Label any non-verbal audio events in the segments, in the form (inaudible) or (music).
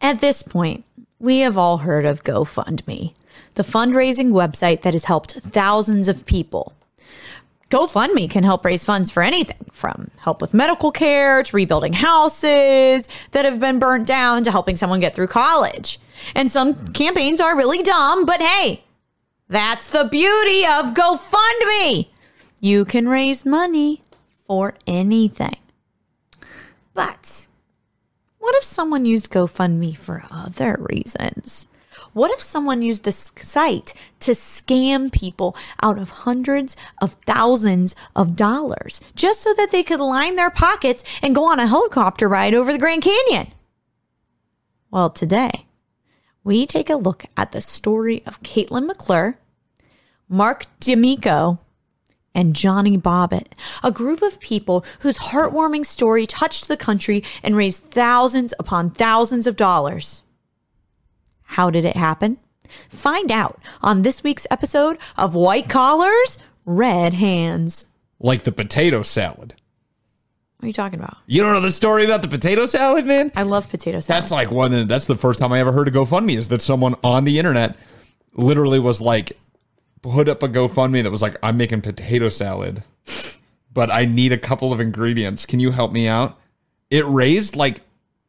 At this point, we have all heard of GoFundMe, the fundraising website that has helped thousands of people. GoFundMe can help raise funds for anything from help with medical care to rebuilding houses that have been burnt down to helping someone get through college. And some campaigns are really dumb, but hey, that's the beauty of GoFundMe. You can raise money for anything. But what if someone used GoFundMe for other reasons? What if someone used this site to scam people out of hundreds of thousands of dollars just so that they could line their pockets and go on a helicopter ride over the Grand Canyon? Well, today we take a look at the story of Caitlin McClure, Mark D'Amico, and Johnny Bobbitt, a group of people whose heartwarming story touched the country and raised thousands upon thousands of dollars. How did it happen? Find out on this week's episode of White Collars, Red Hands. Like the potato salad. What are you talking about? You don't know the story about the potato salad, man? I love potato salad. That's like one. That's the first time I ever heard of GoFundMe. Is that someone on the internet literally was like, put up a GoFundMe that was like, I'm making potato salad, but I need a couple of ingredients. Can you help me out? It raised like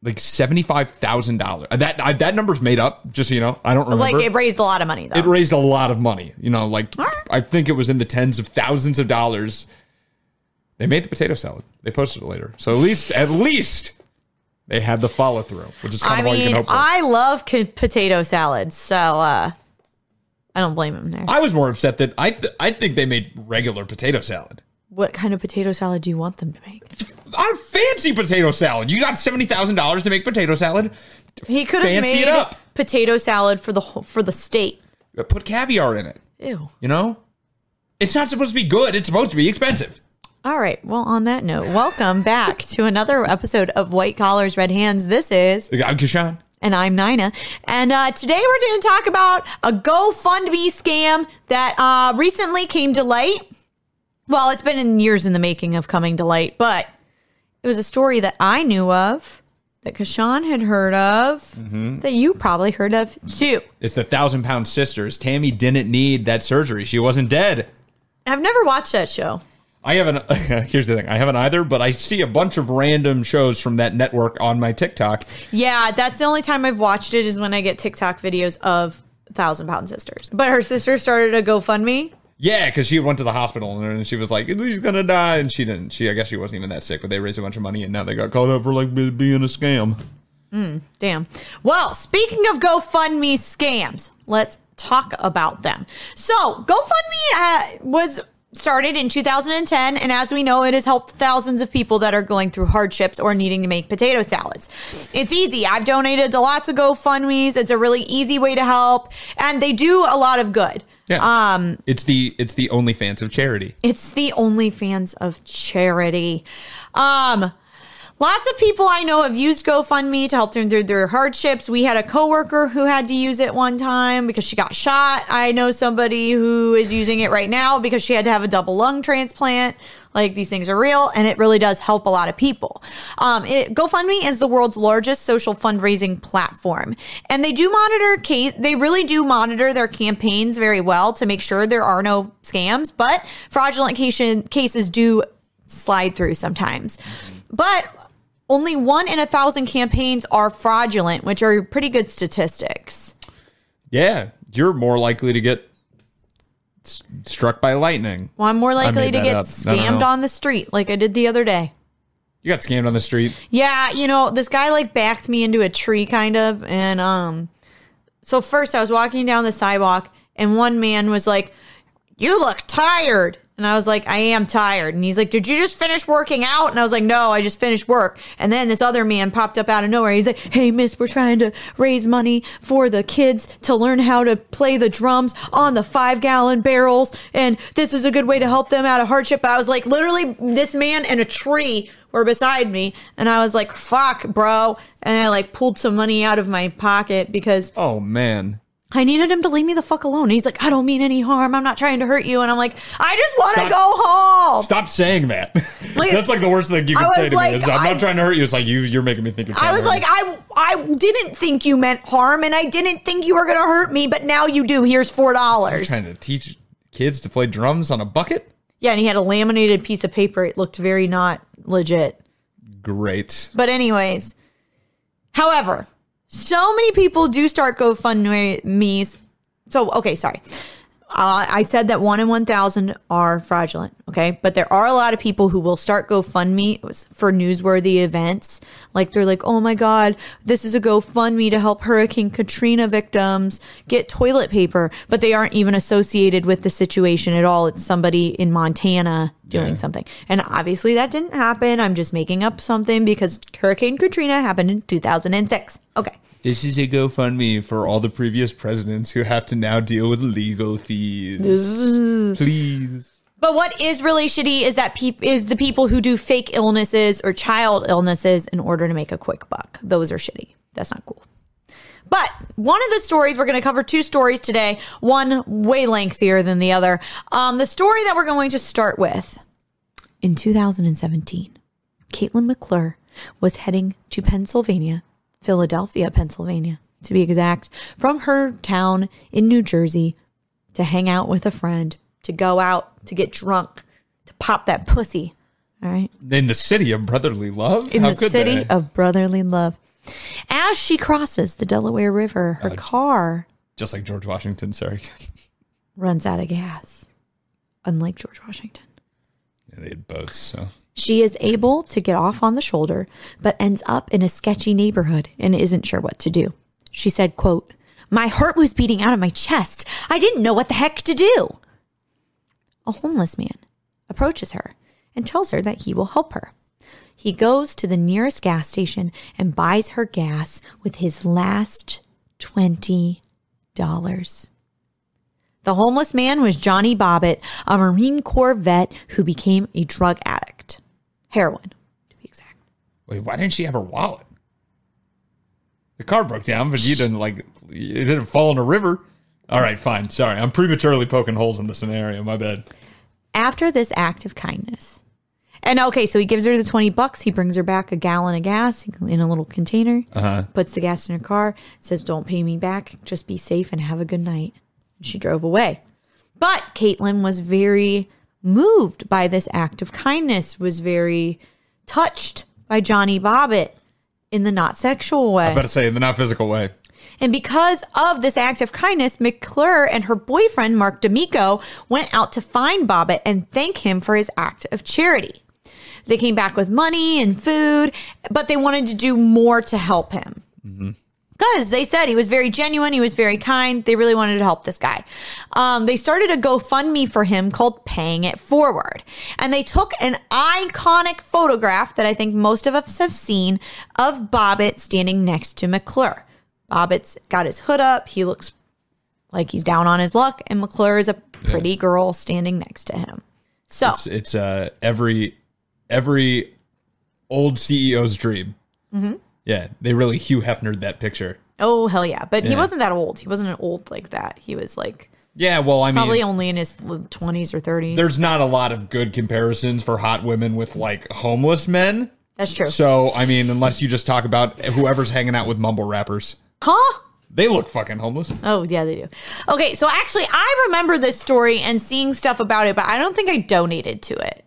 like seventy five thousand dollars. That I, that number's made up. Just so you know, I don't remember. like it raised a lot of money though. It raised a lot of money. You know, like I think it was in the tens of thousands of dollars. They made the potato salad. They posted it later. So at least at least they had the follow through, which is kind I of all you can mean, hope for. I love potato salad, so uh, I don't blame him there. I was more upset that I th- I think they made regular potato salad. what kind of potato salad do you want them to make? I'm fancy potato salad. You got seventy thousand dollars to make potato salad. He could have made it up. potato salad for the whole, for the state. Uh, put caviar in it. Ew. You know, it's not supposed to be good. It's supposed to be expensive. All right. Well, on that note, welcome back to another episode of White Collars, Red Hands. This is, uh, I'm Kashan. And I'm Nina. And uh, today we're going to talk about a GoFundMe scam that uh, recently came to light. Well, it's been in years in the making of coming to light, but it was a story that I knew of, that Kashan had heard of, that you probably heard of too. It's the thousand pound sisters. Tammy didn't need that surgery. She wasn't dead. I've never watched that show. I haven't. (laughs) Here's the thing. I haven't either, but I see a bunch of random shows from that network on my TikTok. Yeah, that's the only time I've watched it is when I get TikTok videos of Thousand Pound Sisters. But her sister started a GoFundMe. Yeah, because she went to the hospital and she was like, "He's gonna die," and she didn't. She, I guess, she wasn't even that sick, but they raised a bunch of money, and now they got called up for like being a scam. Damn. Well, speaking of GoFundMe scams, let's talk about them. So, GoFundMe uh, was started in 2010, and as we know, it has helped thousands of people that are going through hardships or needing to make potato salads. It's easy. I've donated to lots of GoFundMe's. It's a really easy way to help, and they do a lot of good. Yeah. Um, it's the it's the OnlyFans of charity. It's the OnlyFans of charity. Um, lots of people I know have used GoFundMe to help them through their hardships. We had a coworker who had to use it one time because she got shot. I know somebody who is using it right now because she had to have a double lung transplant. Like these things are real, and it really does help a lot of people. Um, it, GoFundMe is the world's largest social fundraising platform, and they do monitor case. They really do monitor their campaigns very well to make sure there are no scams. But fraudulent case, cases do slide through sometimes. But only one in a thousand campaigns are fraudulent, which are pretty good statistics. Yeah, you're more likely to get s- struck by lightning. Well, I'm more likely to that get up. Scammed on the street like I did the other day. You got scammed on the street. Yeah, you know, this guy like backed me into a tree kind of and um so first I was walking down the sidewalk and one man was like, "You look tired." And I was like, I am tired. And he's like, Did you just finish working out? And I was like, No, I just finished work. And then this other man popped up out of nowhere. He's like, Hey, miss, we're trying to raise money for the kids to learn how to play the drums on the five gallon barrels. And this is a good way to help them out of hardship. But I was like, literally, this man and a tree were beside me. And I was like, Fuck, bro. And I like pulled some money out of my pocket because Oh man. I needed him to leave me the fuck alone. He's like, I don't mean any harm. I'm not trying to hurt you. And I'm like, I just want to go home. Stop saying that. (laughs) Like- That's like the worst thing you I can say to like, me is I'm I- not trying to hurt you. It's like you you're making me think you're I was like, I I didn't think you meant harm, and I didn't think you were gonna hurt me, but now you do. Here's four dollars. trying to teach kids to play drums on a bucket. Yeah, and he had a laminated piece of paper. It looked very not legit. Great. But anyways, however, so many people do start GoFundMe's. So okay, sorry. Uh, I said that one in 1,000 are fraudulent, okay? But there are a lot of people who will start GoFundMe for newsworthy events. Like they're like, oh my God, this is a GoFundMe to help Hurricane Katrina victims get toilet paper. But they aren't even associated with the situation at all. It's somebody in Montana doing Yeah. something. And obviously that didn't happen. I'm just making up something because Hurricane Katrina happened in 2006. Okay. This is a GoFundMe for all the previous presidents who have to now deal with legal fees. Please. But what is really shitty is that peop- is the people who do fake illnesses or child illnesses in order to make a quick buck. Those are shitty. That's not cool. But one of the stories we're going to cover two stories today. One way lengthier than the other. Um, the story that we're going to start with in 2017, Caitlin McClure was heading to Pennsylvania, Philadelphia, Pennsylvania, to be exact, from her town in New Jersey to hang out with a friend, to go out, to get drunk, to pop that pussy. All right. In the city of brotherly love? In How the city they? of brotherly love. As she crosses the Delaware River, her uh, car Just like George Washington, sorry. runs out of gas, unlike George Washington. Yeah, they had boats, so. She is able to get off on the shoulder, but ends up in a sketchy neighborhood and isn't sure what to do. She said, quote, My heart was beating out of my chest. I didn't know what the heck to do. A homeless man approaches her and tells her that he will help her. He goes to the nearest gas station and buys her gas with his last $20. The homeless man was Johnny Bobbitt, a Marine Corps vet who became a drug addict. Heroin, to be exact. Wait, why didn't she have her wallet? The car broke down, but you didn't like it didn't fall in a river. All right, fine. Sorry, I'm prematurely poking holes in the scenario. My bad. After this act of kindness, and okay, so he gives her the 20 bucks. He brings her back a gallon of gas in a little container, uh-huh. puts the gas in her car, says, Don't pay me back. Just be safe and have a good night. She drove away. But Caitlin was very moved by this act of kindness, was very touched by Johnny Bobbitt in the not sexual way. I better say in the not physical way. And because of this act of kindness, McClure and her boyfriend, Mark D'Amico, went out to find Bobbitt and thank him for his act of charity. They came back with money and food, but they wanted to do more to help him. Because they said he was very genuine, he was very kind. They really wanted to help this guy. Um, they started a GoFundMe for him called Paying It Forward. And they took an iconic photograph that I think most of us have seen of Bobbitt standing next to McClure. Bobbitt's got his hood up. He looks like he's down on his luck, and McClure is a pretty girl standing next to him. So It's it's uh every every old CEO's dream. Mm-hmm. Yeah, they really Hugh Hefner that picture. Oh hell yeah! But he wasn't that old. He wasn't an old like that. He was like Yeah, well, I mean, probably only in his twenties or thirties. there's not a lot of good comparisons for hot women with like homeless men. That's true. So, I mean, unless you just talk about whoever's hanging out with mumble rappers, huh? they look fucking homeless. Oh yeah, they do. Okay, so actually, I remember this story and seeing stuff about it, but I don't think I donated to it.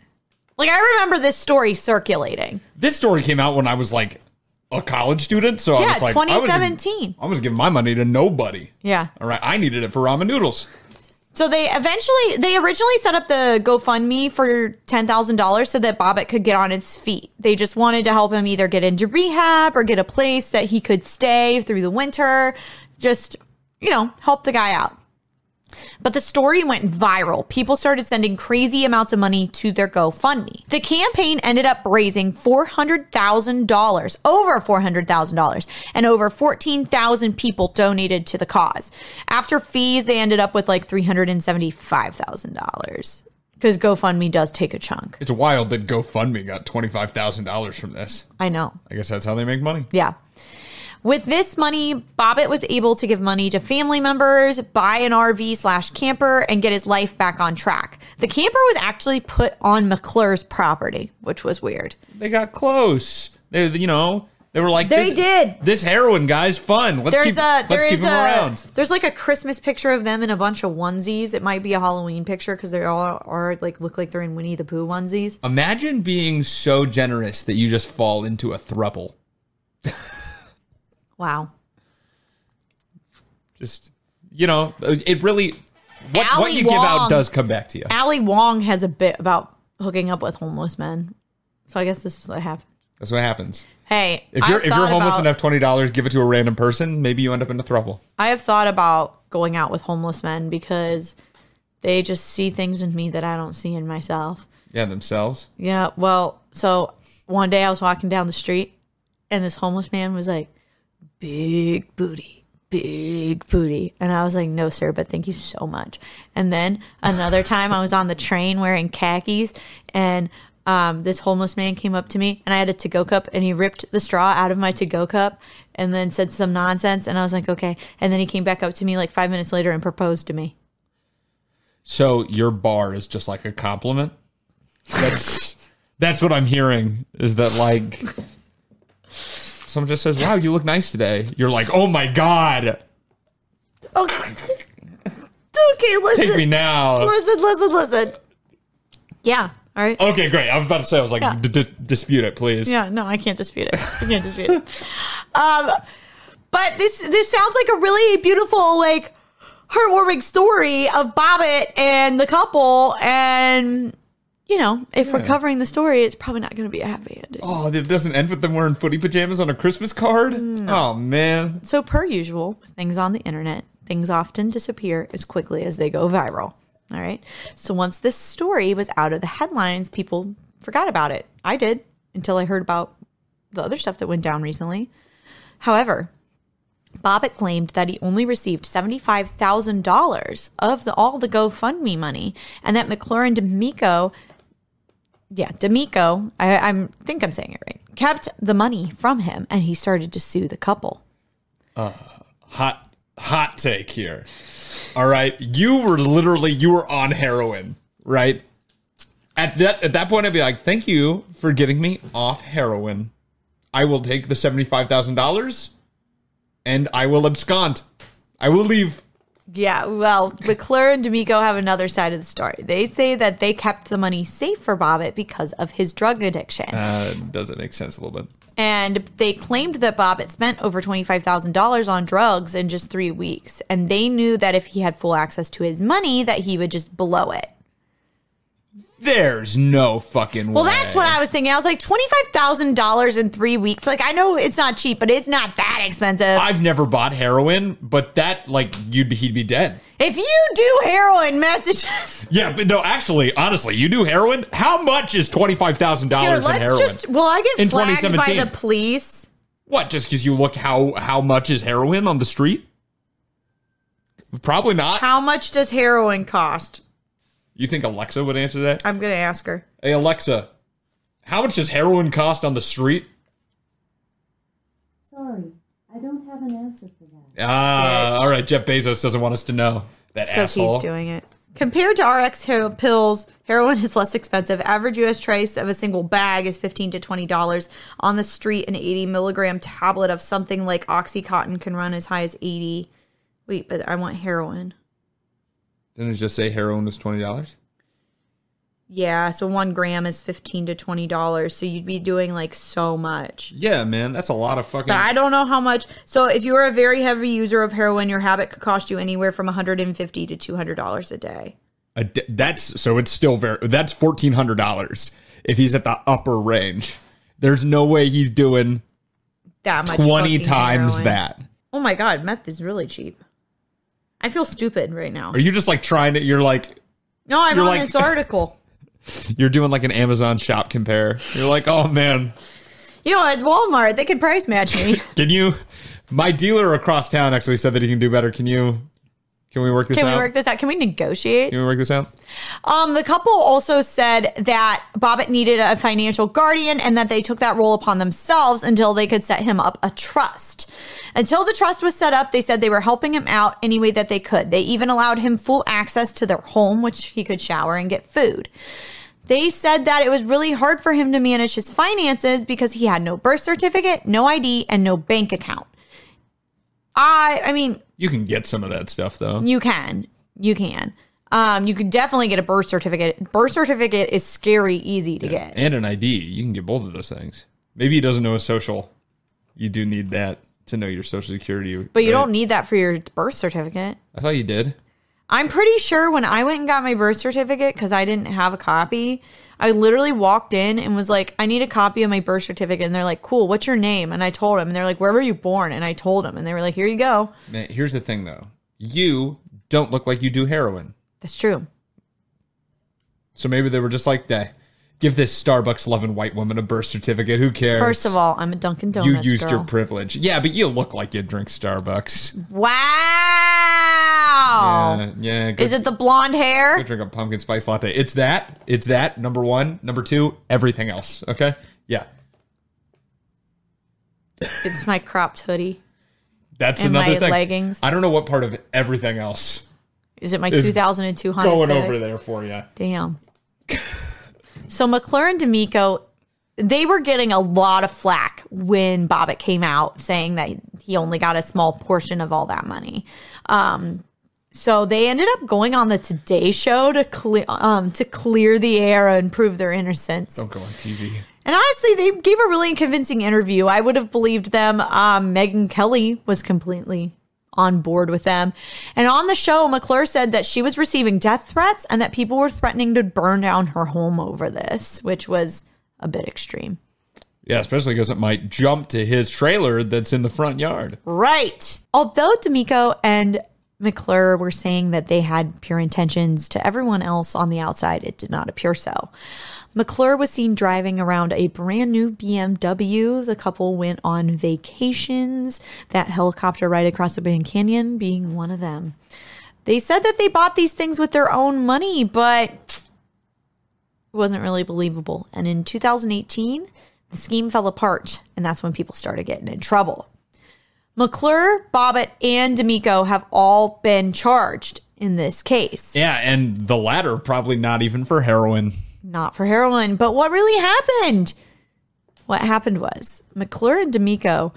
Like I remember this story circulating. This story came out when I was like a college student, so I Yeah, was like, I was, 2017. I was giving my money to nobody. Yeah. All right, I needed it for ramen noodles. So they eventually, they originally set up the GoFundMe for ten thousand dollars so that Bobbitt could get on his feet. They just wanted to help him either get into rehab or get a place that he could stay through the winter. Just you know, help the guy out. But the story went viral. People started sending crazy amounts of money to their GoFundMe. The campaign ended up raising $400,000, over $400,000, and over 14,000 people donated to the cause. After fees, they ended up with like $375,000 because GoFundMe does take a chunk. It's wild that GoFundMe got twenty five thousand dollars from this. I know. I guess that's how they make money. Yeah. With this money, Bobbitt was able to give money to family members, buy an RV slash camper, and get his life back on track. The camper was actually put on McClure's property, which was weird. They got close. They, you know, they were like, They this, did. This heroin guy's fun. Let's There's keep, a let's is keep him a around. there's like a Christmas picture of them in a bunch of onesies. It might be a Halloween picture because they all are like look like they're in Winnie the Pooh onesies. Imagine being so generous that you just fall into a thruple. (laughs) Wow. Just, you know, it really, what, what you give out does come back to you. Ali Wong has a bit about hooking up with homeless men. So I guess this is what happened. That's what happens. Hey, If you're I've if you're homeless about- and have twenty dollars, give it to a random person. Maybe you end up in a throuple. I have thought about going out with homeless men because they just see things in me that I don't see in myself. Yeah, themselves. Yeah, well, so one day I was walking down the street and this homeless man was like, big booty, big booty. And I was like, no, sir, but thank you so much. And then another (laughs) time I was on the train wearing khakis and um, this homeless man came up to me and I had a to go cup and he ripped the straw out of my to go cup and then said some nonsense. And I was like, okay. And then he came back up to me like five minutes later and proposed to me. So your bar is just like a compliment. That's (laughs) that's what I'm hearing. Is that like someone just says, "Wow, you look nice today." You're like, "Oh my god, Okay. (laughs) okay, listen. take me now." Listen, listen, listen. Yeah. All right. Okay, great. I was about to say, I was like, Yeah. D- d- dispute it, please. Yeah, no, I can't dispute it. I can't dispute it. (laughs) Um, but this this sounds like a really beautiful, like heartwarming story of Bobbitt and the couple. And you know, if we're covering the story, it's probably not going to be a happy ending. Oh, it doesn't end with them wearing footy pajamas on a Christmas card. Mm. Oh man. So, per usual, with things on the internet, things often disappear as quickly as they go viral. All right. So, once this story was out of the headlines, people forgot about it. I did until I heard about the other stuff that went down recently. However, Bobbitt claimed that he only received $75,000 of the, all the GoFundMe money and that McClure and D'Amico, yeah, D'Amico, I I'm, think I'm saying it right, kept the money from him and he started to sue the couple. Uh, Hot hot take here. All right, you were literally you were on heroin, right? At that at that point, I'd be like, "Thank you for getting me off heroin. I will take the seventy five thousand dollars, and I will abscond. I will leave." Yeah, well, McClure and D'Amico have another side of the story. They say that they kept the money safe for Bobbitt because of his drug addiction. Uh, does it make sense a little bit? and they claimed that Bobbitt spent over $25,000 on drugs in just three weeks. And they knew that if he had full access to his money, that he would just blow it. There's no fucking Well, way. that's what I was thinking. I was like, $25,000 in three weeks. Like, I know it's not cheap, but it's not that expensive. I've never bought heroin, but that like you'd be he'd be dead. if you do heroin messages, (laughs) Yeah, but no, actually, honestly, you do heroin. How much is twenty five thousand here, dollars in let's heroin? just, will I get In flagged by the police? What? Just because you look how how much is heroin on the street? Probably not. How much does heroin cost? You think Alexa would answer that? I'm going to ask her. Hey Alexa, how much does heroin cost on the street? Sorry, I don't have an answer for that. Ah, all right. Jeff Bezos doesn't want us to know that because asshole. he's doing it. Compared to RX hero- pills, heroin is less expensive. Average U.S. price of a single bag is fifteen to twenty dollars. On the street, an eighty milligram tablet of something like OxyContin can run as high as eighty. Wait, but I want heroin. Didn't it just say heroin was twenty dollars? Yeah, so one gram is fifteen to twenty dollars. So you'd be doing like so much. Yeah, man, that's a lot of fucking. But I don't know how much. So if you are a very heavy user of heroin, your habit could cost you anywhere from one hundred and fifty to two hundred dollars a day. A d- that's so it's still very. That's fourteen hundred dollars if he's at the upper range. There's no way he's doing That much. twenty times heroin. that. Oh my god, meth is really cheap. I feel stupid right now. Are you just like trying to? You're like No, I'm on like- this article. (laughs) you're doing like an Amazon shop compare. You're like, oh man, You know, at Walmart, they could price match me. (laughs) can you? My dealer across town actually said that he can do better. Can you? Can we work this Can out? we work this out? Can we negotiate? Can we work this out? Um, the couple also said that Bobbitt needed a financial guardian and that they took that role upon themselves until they could set him up a trust. Until the trust was set up, they said they were helping him out any way that they could. They even allowed him full access to their home, which he could shower and get food. They said that it was really hard for him to manage his finances because he had no birth certificate, no ID, and no bank account. I, I mean, You can get some of that stuff though. you can. You can. Um, you could definitely get a birth certificate. Birth certificate is scary easy to get. and an ID. You can get both of those things. Maybe he doesn't know his social. You do need that to know your social security. But you right? don't need that for your birth certificate. I thought you did. I'm pretty sure when I went and got my birth certificate, because I didn't have a copy, I literally walked in and was like, I need a copy of my birth certificate. And they're like, cool, what's your name? And I told them, and they're like, where were you born? And I told them, and they were like, here you go. Man, here's the thing though. You don't look like you do heroin. That's true. So maybe they were just like that. Give this Starbucks loving white woman a birth certificate. Who cares? First of all, I'm a Dunkin' Donuts. you used girl. your privilege. Yeah, but you look like you drink Starbucks. wow. Yeah, yeah. Go, Is it the blonde hair? drink a pumpkin spice latte. It's that. It's that. Number one. Number two. Everything else. Okay. Yeah. It's my cropped hoodie. That's And another my thing. leggings. I don't know what part of everything else Is it my Is 2002 Honda going Civic? over there for you. Damn. so McClure and D'Amico, they were getting a lot of flack when Bobbitt came out saying that he only got a small portion of all that money. Um, so they ended up going on the Today Show to clear um, to clear the air and prove their innocence. Don't go on TV. And honestly, they gave a really convincing interview. I would have believed them. Um, Megyn Kelly was completely on board with them. And on the show, McClure said that she was receiving death threats and that people were threatening to burn down her home over this, which was a bit extreme. Yeah, especially because it might jump to his trailer that's in the front yard. Right. Although D'Amico and McClure were saying that they had pure intentions to everyone else on the outside, it did not appear so. McClure was seen driving around a brand new BMW. The couple went on vacations, that helicopter ride across the Grand Canyon being one of them. They said that they bought these things with their own money, but it wasn't really believable. And in 2018, the scheme fell apart, and that's when people started getting in trouble. McClure, Bobbitt, and D'Amico have all been charged in this case. Yeah, and the latter probably not even for heroin. Not for heroin, but what really happened? What happened was McClure and D'Amico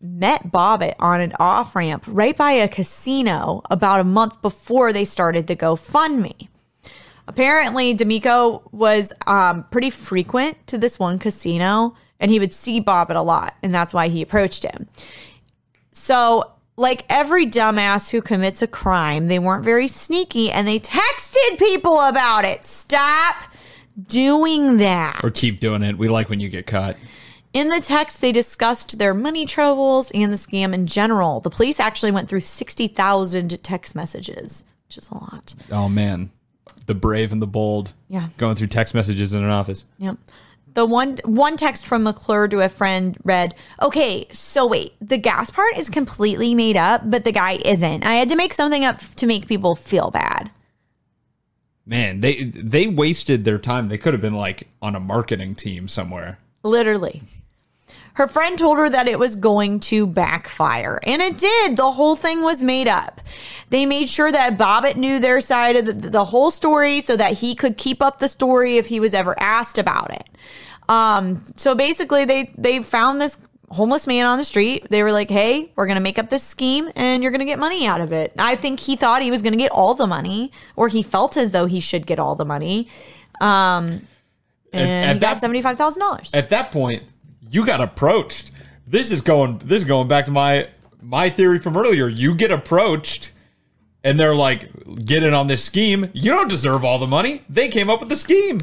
met Bobbitt on an off ramp right by a casino about a month before they started the GoFundMe. Apparently, D'Amico was um, pretty frequent to this one casino, and he would see Bobbitt a lot, and that's why he approached him. So, like every dumbass who commits a crime, they weren't very sneaky and they texted people about it. Stop doing that. Or keep doing it. We like when you get caught. In the text, they discussed their money troubles and the scam in general. The police actually went through 60,000 text messages, which is a lot. Oh man, the brave and the bold. Yeah. going through text messages in an office. Yep. The one one text from McClure to a friend read, "Okay, so wait, the gas part is completely made up, but the guy isn't. I had to make something up to make people feel bad." Man, they they wasted their time. They could have been like on a marketing team somewhere. Literally. Her friend told her that it was going to backfire, and it did. The whole thing was made up. They made sure that Bobbitt knew their side of the, the whole story so that he could keep up the story if he was ever asked about it. Um, so basically, they they found this homeless man on the street. They were like, "Hey, we're gonna make up this scheme, and you're gonna get money out of it." I think he thought he was gonna get all the money, or he felt as though he should get all the money. Um, and at he got seventy five thousand dollars. At that point, you got approached. This is going. This is going back to my my theory from earlier. You get approached, and they're like, "Get in on this scheme. You don't deserve all the money. They came up with the scheme."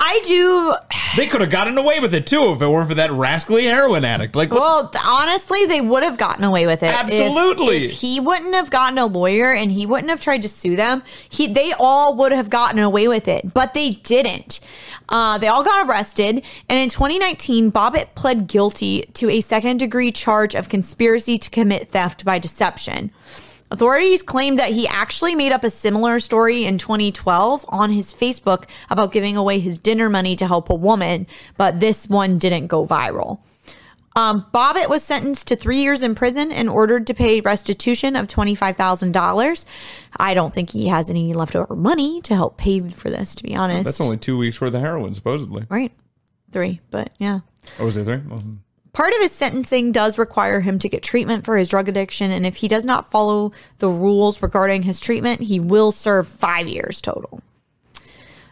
I do. They could have gotten away with it too if it weren't for that rascally heroin addict. Like, what- Well, honestly, they would have gotten away with it. If- Absolutely. If, he wouldn't have gotten a lawyer and he wouldn't have tried to sue them, he they all would have gotten away with it, but they didn't. Uh, they all got arrested, and in 2019, Bobbitt pled guilty to a second degree charge of conspiracy to commit theft by deception. Authorities claimed that he actually made up a similar story in 2012 on his Facebook about giving away his dinner money to help a woman, but this one didn't go viral. Um, Bobbitt was sentenced to three years in prison and ordered to pay restitution of $25,000. I don't think he has any leftover money to help pay for this, to be honest. that's only two weeks worth of heroin, supposedly. right. Three, but yeah. Oh, was it three? Well, Part of his sentencing does require him to get treatment for his drug addiction, and if he does not follow the rules regarding his treatment, he will serve five years total.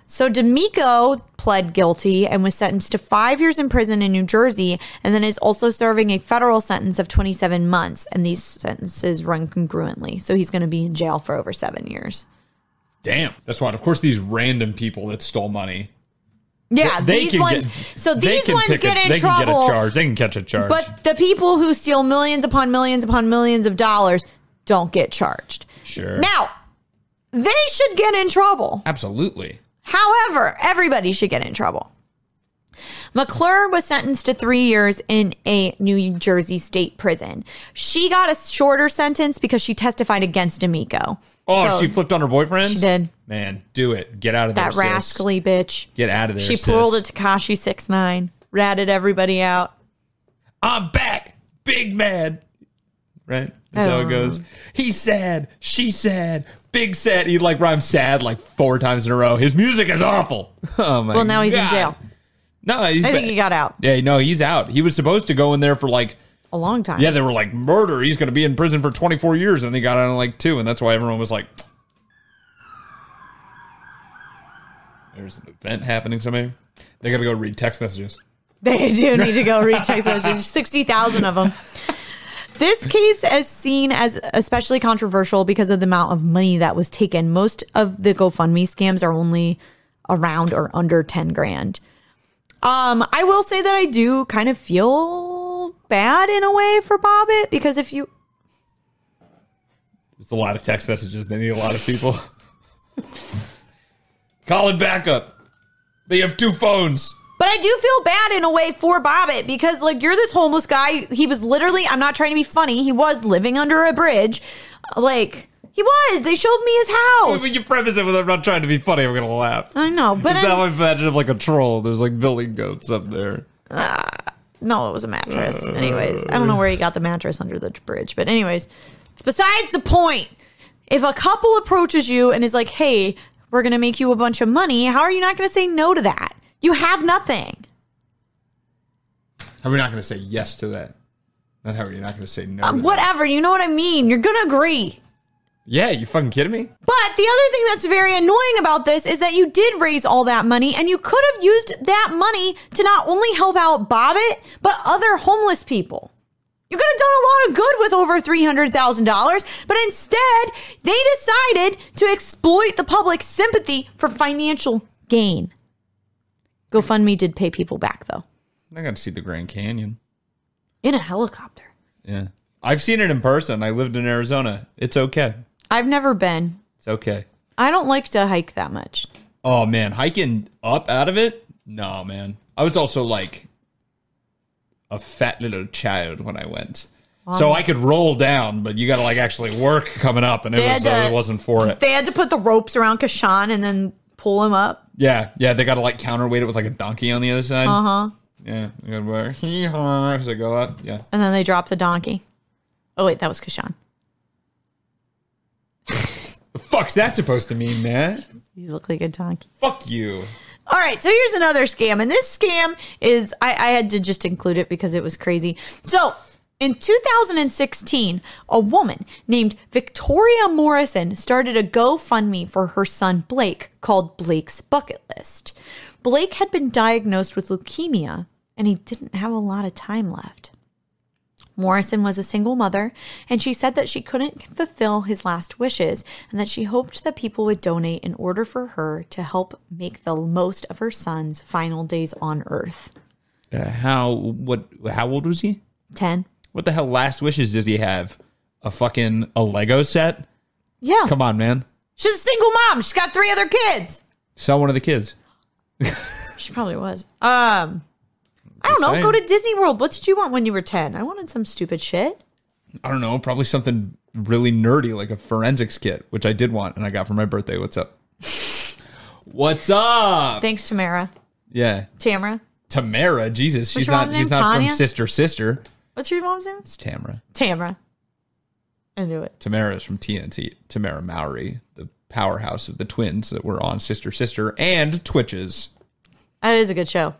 So D'Amico pled guilty and was sentenced to five years in prison in New Jersey, and then is also serving a federal sentence of 27 months, and these sentences run congruently. So he's going to be in jail for over seven years. damn. That's why, of course, these random people that stole money. Yeah, they these ones. get, so these ones get a, in they trouble. can get a charge. They can catch a charge. But the people who steal millions upon millions upon millions of dollars don't get charged. sure. Now, they should get in trouble. Absolutely. However, everybody should get in trouble. McClure was sentenced to three years in a New Jersey state prison. She got a shorter sentence because she testified against D'Amico. Oh, So, she flipped on her boyfriend? She did. Man, do it. Get out of there. That sis. rascally bitch. Get out of there. She sis. pulled a Tekashi six nine, ratted everybody out. I'm back. Big man. Right? That's how it Oh. goes. He's sad. She's sad. Big sad. He like rhymes sad like four times in a row. His music is awful. (laughs) Oh my God. Well, now he's in jail. No, he's I think ba- he got out Yeah, no, he's out. He was supposed to go in there for like a long time. yeah, they were like murder. He's going to be in prison for 24 years and they got out in like 2 and that's why everyone was like There's an event happening somewhere. They got to go read text messages. They do (laughs) need to go read text messages. 60,000 of them. This case is seen as especially controversial because of the amount of money that was taken. Most of the GoFundMe scams are only around or under 10 grand. Um, I will say that I do kind of feel bad in a way for Bobbitt because if you It's a lot of text messages. They need a lot of people. Calling backup. They have two phones. But I do feel bad in a way for Bobbitt because, like, you're this homeless guy. He was literally, I'm not trying to be funny, he was living under a bridge. Like, he was. They showed me his house. When you preface it with I'm not trying to be funny, I'm gonna laugh. I know, but now imagine him like a troll. There's like building goats up there. Ah. No, it was a mattress. Anyways, I don't know where he got the mattress under the bridge. But, anyways, it's besides the point. If a couple approaches you and is like, hey, we're going to make you a bunch of money, how are you not going to say no to that? You have nothing. How are we not gonna say yes to that? Not how are you not gonna say no? Uh, to that? whatever. You know what I mean? You're going to agree. Yeah, you fucking kidding me? But the other thing that's very annoying about this is that you did raise all that money and you could have used that money to not only help out Bobbitt, but other homeless people. You could have done a lot of good with over $300,000, but instead they decided to exploit the public's sympathy for financial gain. GoFundMe did pay people back though, I got to see the Grand Canyon. in a helicopter. Yeah, I've seen it in person. I lived in Arizona. It's okay. I've never been. It's okay. I don't like to hike that much. Oh man, hiking up out of it? No, man. I was also like a fat little child when I went. So I could roll down, but you got to like actually work coming up, and it They was had to- uh, it wasn't for it. They had to put the ropes around Kashan and then pull him up. Yeah, yeah, they got to like counterweight it with like a donkey on the other side. Uh huh. Yeah, you got to wear hee-haw as they go up. Yeah, And then they dropped the donkey. Oh wait, that was Kashan. Fuck's that supposed to mean, man? You look like a donkey. Fuck you. All right, so here's another scam, and this scam is I, I had to just include it because it was crazy. So in 2016, a woman named Victoria Morrison started a GoFundMe for her son Blake called Blake's Bucket List. Blake had been diagnosed with leukemia, and he didn't have a lot of time left. Morrison was a single mother, and she said that she couldn't fulfill his last wishes and that she hoped that people would donate in order for her to help make the most of her son's final days on Earth. Uh, how what? How old was he? 10. What the hell? Last wishes does he have? A fucking a Lego set? Yeah. Come on, man. She's a single mom. She's got three other kids. Sell one of the kids. She probably was. Um, I don't know. saying. Go to Disney World. What did you want when you were 10? I wanted some stupid shit. I don't know. Probably something really nerdy like a forensics kit, which I did want and I got for my birthday. What's up? What's up? Thanks, Tamara. Yeah, Tamara. Tamara. Jesus, she's not. She's not Tanya? from Sister Sister. What's your mom's name? It's Tamara. Tamara. I knew it. Tamara is from TNT. Tamera Mowry, the powerhouse of the twins that were on Sister Sister and Twitches. That is a good show.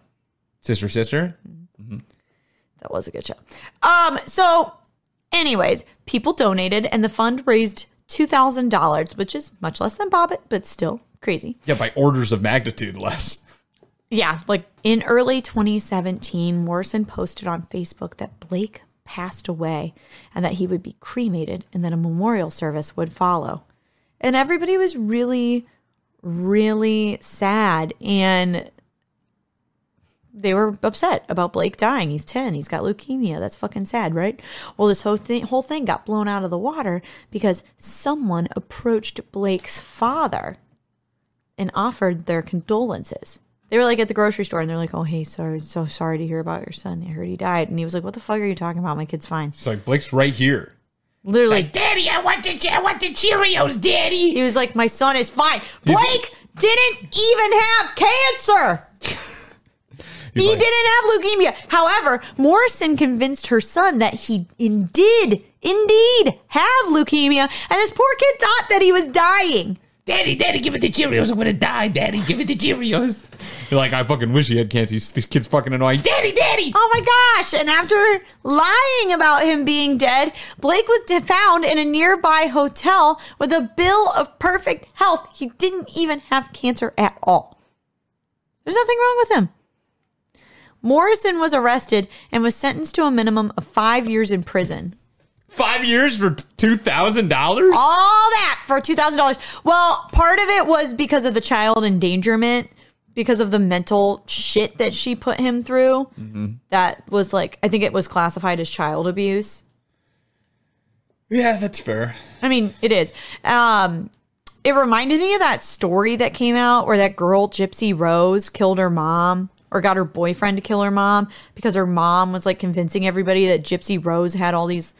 Sister Sister. That was a good show. Um, so anyways, people donated and the fund raised two thousand dollars, which is much less than Bobbitt, but still crazy. Yeah, by orders of magnitude less. Yeah, like in early 2017, Morrison posted on Facebook that Blake passed away and that he would be cremated and that a memorial service would follow. And everybody was really, really sad and they were upset about Blake dying. He's 10. He's got leukemia. That's fucking sad, right? Well, this whole thing, whole thing got blown out of the water because someone approached Blake's father and offered their condolences. They were like at the grocery store and they're like, "Oh, hey, sorry, so sorry to hear about your son. I heard he died." And he was like, "What the fuck are you talking about? My kid's fine." It's like Blake's right here. Literally, Daddy, I want the I want the Cheerios, Daddy. he was like, "My son is fine." Blake didn't even have cancer. (laughs) He's he like- didn't have leukemia. However, Morrison convinced her son that he in- did indeed have leukemia, and this poor kid thought that he was dying. Daddy, Daddy, give it the Cheerios. I'm gonna die, Daddy. Give it the Cheerios. You're like, I fucking wish he had cancer. He's- This kid's fucking annoying. Daddy, Daddy. Oh my gosh. And after lying about him being dead, Blake was found in a nearby hotel with a bill of perfect health. He didn't even have cancer at all. There's nothing wrong with him. Morrison was arrested and was sentenced to a minimum of five years in prison. Five years for two thousand dollars? All that for $2,000. Well, part of it was because of the child endangerment, because of the mental shit that she put him through. That was like, I think it was classified as child abuse. Yeah, that's fair. I mean, it is. Um, it reminded me of that story that came out where that girl, Gypsy Rose, killed her mom or got her boyfriend to kill her mom because her mom was like convincing everybody that Gypsy Rose had all these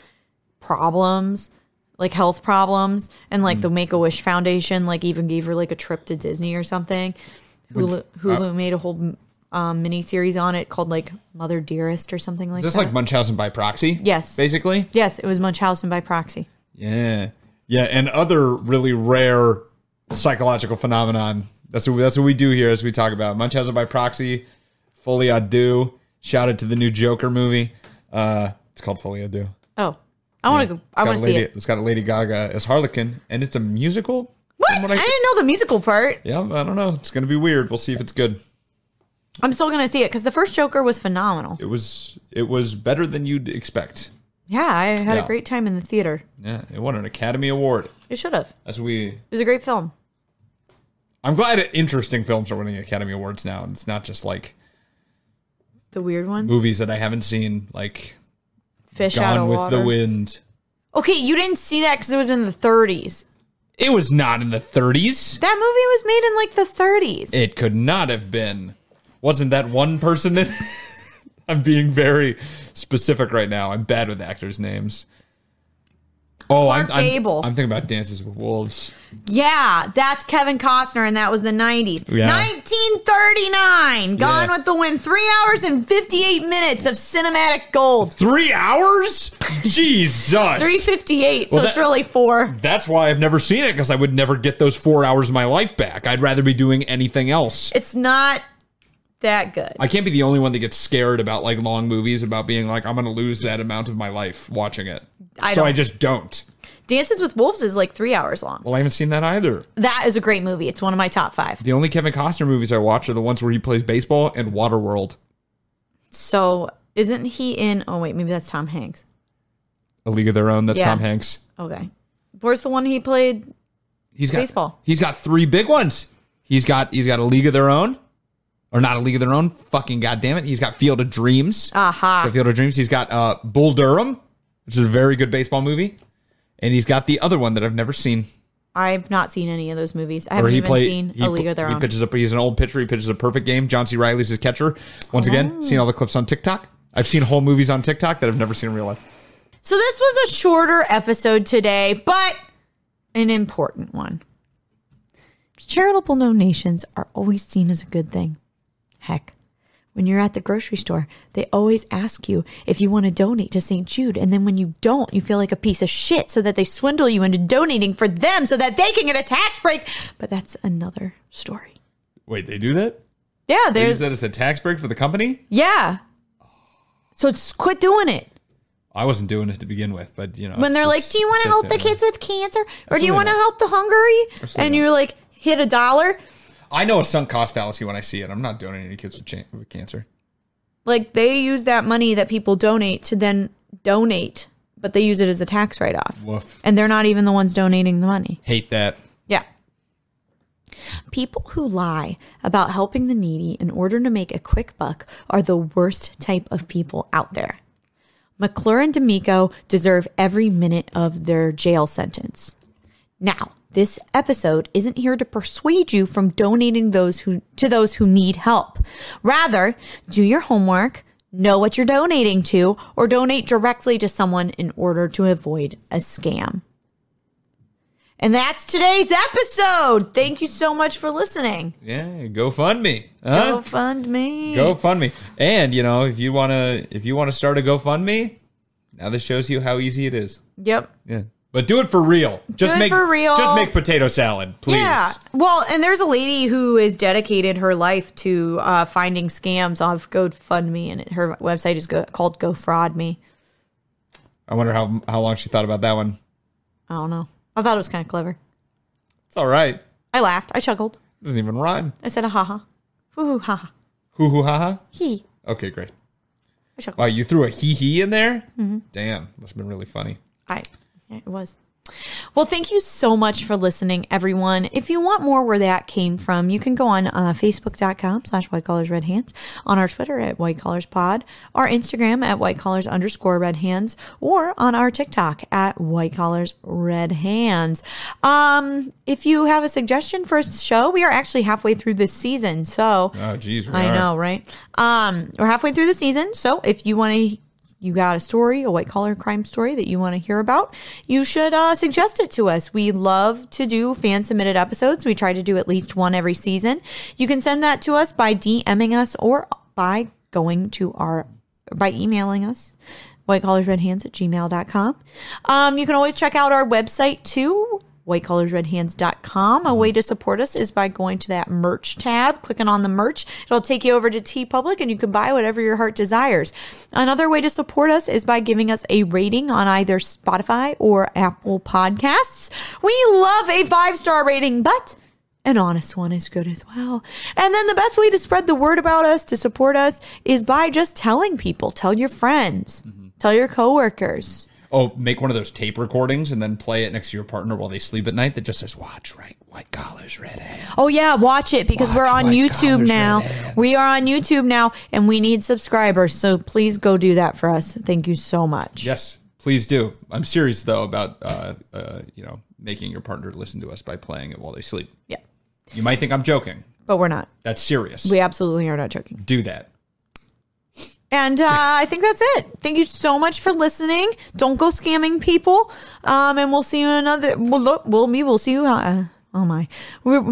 problems, like health problems. And like the Make a Wish Foundation, like even gave her like a trip to Disney or something. Hulu, Hulu made a whole um, mini series on it called like Mother Dearest or something like Is this that. like Munchausen by proxy? Yes. Basically? yes, it was Munchausen by proxy. Yeah. Yeah, and other really rare psychological phenomenon. That's what that's what we do here as we talk about Munchausen by proxy, Folie à Deux. Shout out to the new Joker movie. Uh, it's called Folie à Deux. Oh, I want to go. I want to see it. It's got a Lady Gaga as Harley Quinn, and it's a musical. What? From I, I- didn't know the musical part. Yeah, I don't know. It's gonna be weird. We'll see if it's good. I'm still gonna see it because the first Joker was phenomenal. It was it was better than you'd expect. Yeah, I had Yeah. a great time in the theater. Yeah, it won an Academy Award. It should have. As we, It was a great film. I'm glad interesting films are winning Academy Awards now. and It's not just like The weird ones. movies that I haven't seen, like Fish out of with water. the Wind. Okay, you didn't see that because it was in the 30s. It was not in the 30s. That movie was made in like the 30s. It could not have been. Wasn't that one person in? (laughs) I'm being very specific right now. I'm bad with actors' names. Oh, Clark I'm, I'm, Gable. I'm thinking about Dances with Wolves. yeah, that's Kevin Costner, and that was the 90s. Yeah. 1939. Gone Yeah. with the Wind. Three hours and 58 minutes of cinematic gold. Three hours? Jesus. 358. So Well, it's really four. That's why I've never seen it because I would never get those four hours of my life back. I'd rather be doing anything else. It's not that good. I can't be the only one that gets scared about like long movies about being like I'm going to lose that amount of my life watching it. I so I don't- just don't. Dances with Wolves is like three hours long. Well, I haven't seen that either. That is a great movie. It's one of my top five. The only Kevin Costner movies I watch are the ones where he plays baseball and Waterworld. So isn't he in? Oh wait, maybe that's Tom Hanks. A League of Their Own. That's Yeah. Tom Hanks. Okay. Where's the one he played? He's got Baseball. He's got three big ones. He's got he's got a League of Their Own, or not a League of Their Own. Fucking goddamn it! He's got Field of Dreams. Aha. Got Field of Dreams. He's got uh, Bull Durham, which is a very good baseball movie, and he's got the other one that I've never seen. I've not seen any of those movies. I haven't even played. seen he, A League of Their he Own. pitches a. He's an old pitcher. He pitches a perfect game. John C. Reilly's his catcher. Once again, oh. seen all the clips on TikTok. I've seen whole movies on TikTok that I've never seen in real life. So this was a shorter episode today, but an important one. Charitable donations are always seen as a good thing. Heck, when you're at the grocery store, they always ask you if you want to donate to St. Jude. And then when you don't, you feel like a piece of shit so that they swindle you into donating for them so that they can get a tax break. But that's another story. Wait, they do that? Yeah, They use there's, that as a tax break for the company? yeah. So it's quit doing it. I wasn't doing it to begin with, but you know. when it's they're like, just- "Do you want to it's help the definitely- kids with cancer, or do you Absolutely want to not. help the hungry?" And you're like, "Hit a dollar." I know a sunk cost fallacy when I see it. I'm not donating to kids with, cha- with cancer. Like they use that money that people donate to then donate, but they use it as a tax write off, Woof. and they're not even the ones donating the money. Hate that. Yeah. People who lie about helping the needy in order to make a quick buck are the worst type of people out there. McClure and D'Amico deserve every minute of their jail sentence. Now, this episode isn't here to persuade you from donating those who to those who need help. Rather, do your homework, know what you're donating to, or donate directly to someone in order to avoid a scam. And that's today's episode. Thank you so much for listening. Yeah, go fund me. Huh? Go fund me. Go fund me. And you know, if you wanna if you wanna start a GoFundMe, now this shows you how easy it is. Yep. Yeah. But do it for real. Just it make for real. Just make potato salad, please. Yeah. Well, and there's a lady who has dedicated her life to uh, finding scams off GoFundMe, and her website is go- called Go Fraud Me. I wonder how how long she thought about that one. I don't know. I thought it was kind of clever. It's all right. I laughed. I chuckled. It Doesn't even rhyme. I said, a ha ha. Hoo hoo ha ha. Hoo hoo ha ha. He. Okay, great. I chuckled. Wow, you threw a hee hee in there? Mm-hmm. Damn, must have been really funny. I, yeah, it was. Well, thank you so much for listening, everyone. If you want more where that came from, you can go on uh, facebook.com slash white collars red hands, on our Twitter at white collars pod, our Instagram at white collars underscore red hands, or on our TikTok at white collars red hands. Um, if you have a suggestion for a show, we are actually halfway through this season. So Oh, geez. I are. know, right? Um, we're halfway through the season, so if you want to, you got a story, a white collar crime story that you want to hear about, you should uh, suggest it to us. We love to do fan submitted episodes. We try to do at least one every season. You can send that to us by DMing us or by going to our by emailing us whitecollarsredhands at gmail.com. Um, you can always check out our website too, whitecollarsredhands.com. A way to support us is by going to that merch tab, clicking on the merch. It'll take you over to TeePublic and you can buy whatever your heart desires. Another way to support us is by giving us a rating on either Spotify or Apple Podcasts. We love a five star rating, but an honest one is good as well. And then the best way to spread the word about us, to support us, is by just telling people. Tell your friends, mm-hmm. tell your coworkers. Oh, make one of those tape recordings and then play it next to your partner while they sleep at night that just says, watch right, white collars, red hands. Oh yeah, watch it because we're on YouTube now. We are on YouTube now and we need subscribers. So please go do that for us. Thank you so much. Yes, please do. I'm serious, though, about, uh, uh, you know, making your partner listen to us by playing it while they sleep. Yeah. You might think I'm joking. But we're not. That's serious. We absolutely are not joking. do that. And uh, I think that's it. Thank you so much for listening. Don't go scamming people. Um, and we'll see you in another. We'll look. We'll. We'll see you. Uh, oh my. We're,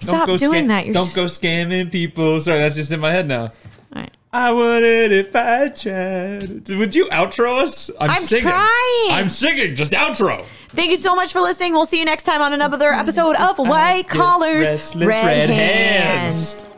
stop doing scam- that. You're don't go scamming people. Sorry, that's just in my head now. All right. I wouldn't if I tried. Would you outro us? I'm, I'm singing. trying. I'm singing. Just outro. Thank you so much for listening. We'll see you next time on another episode of White Collars, restless red hands. hands.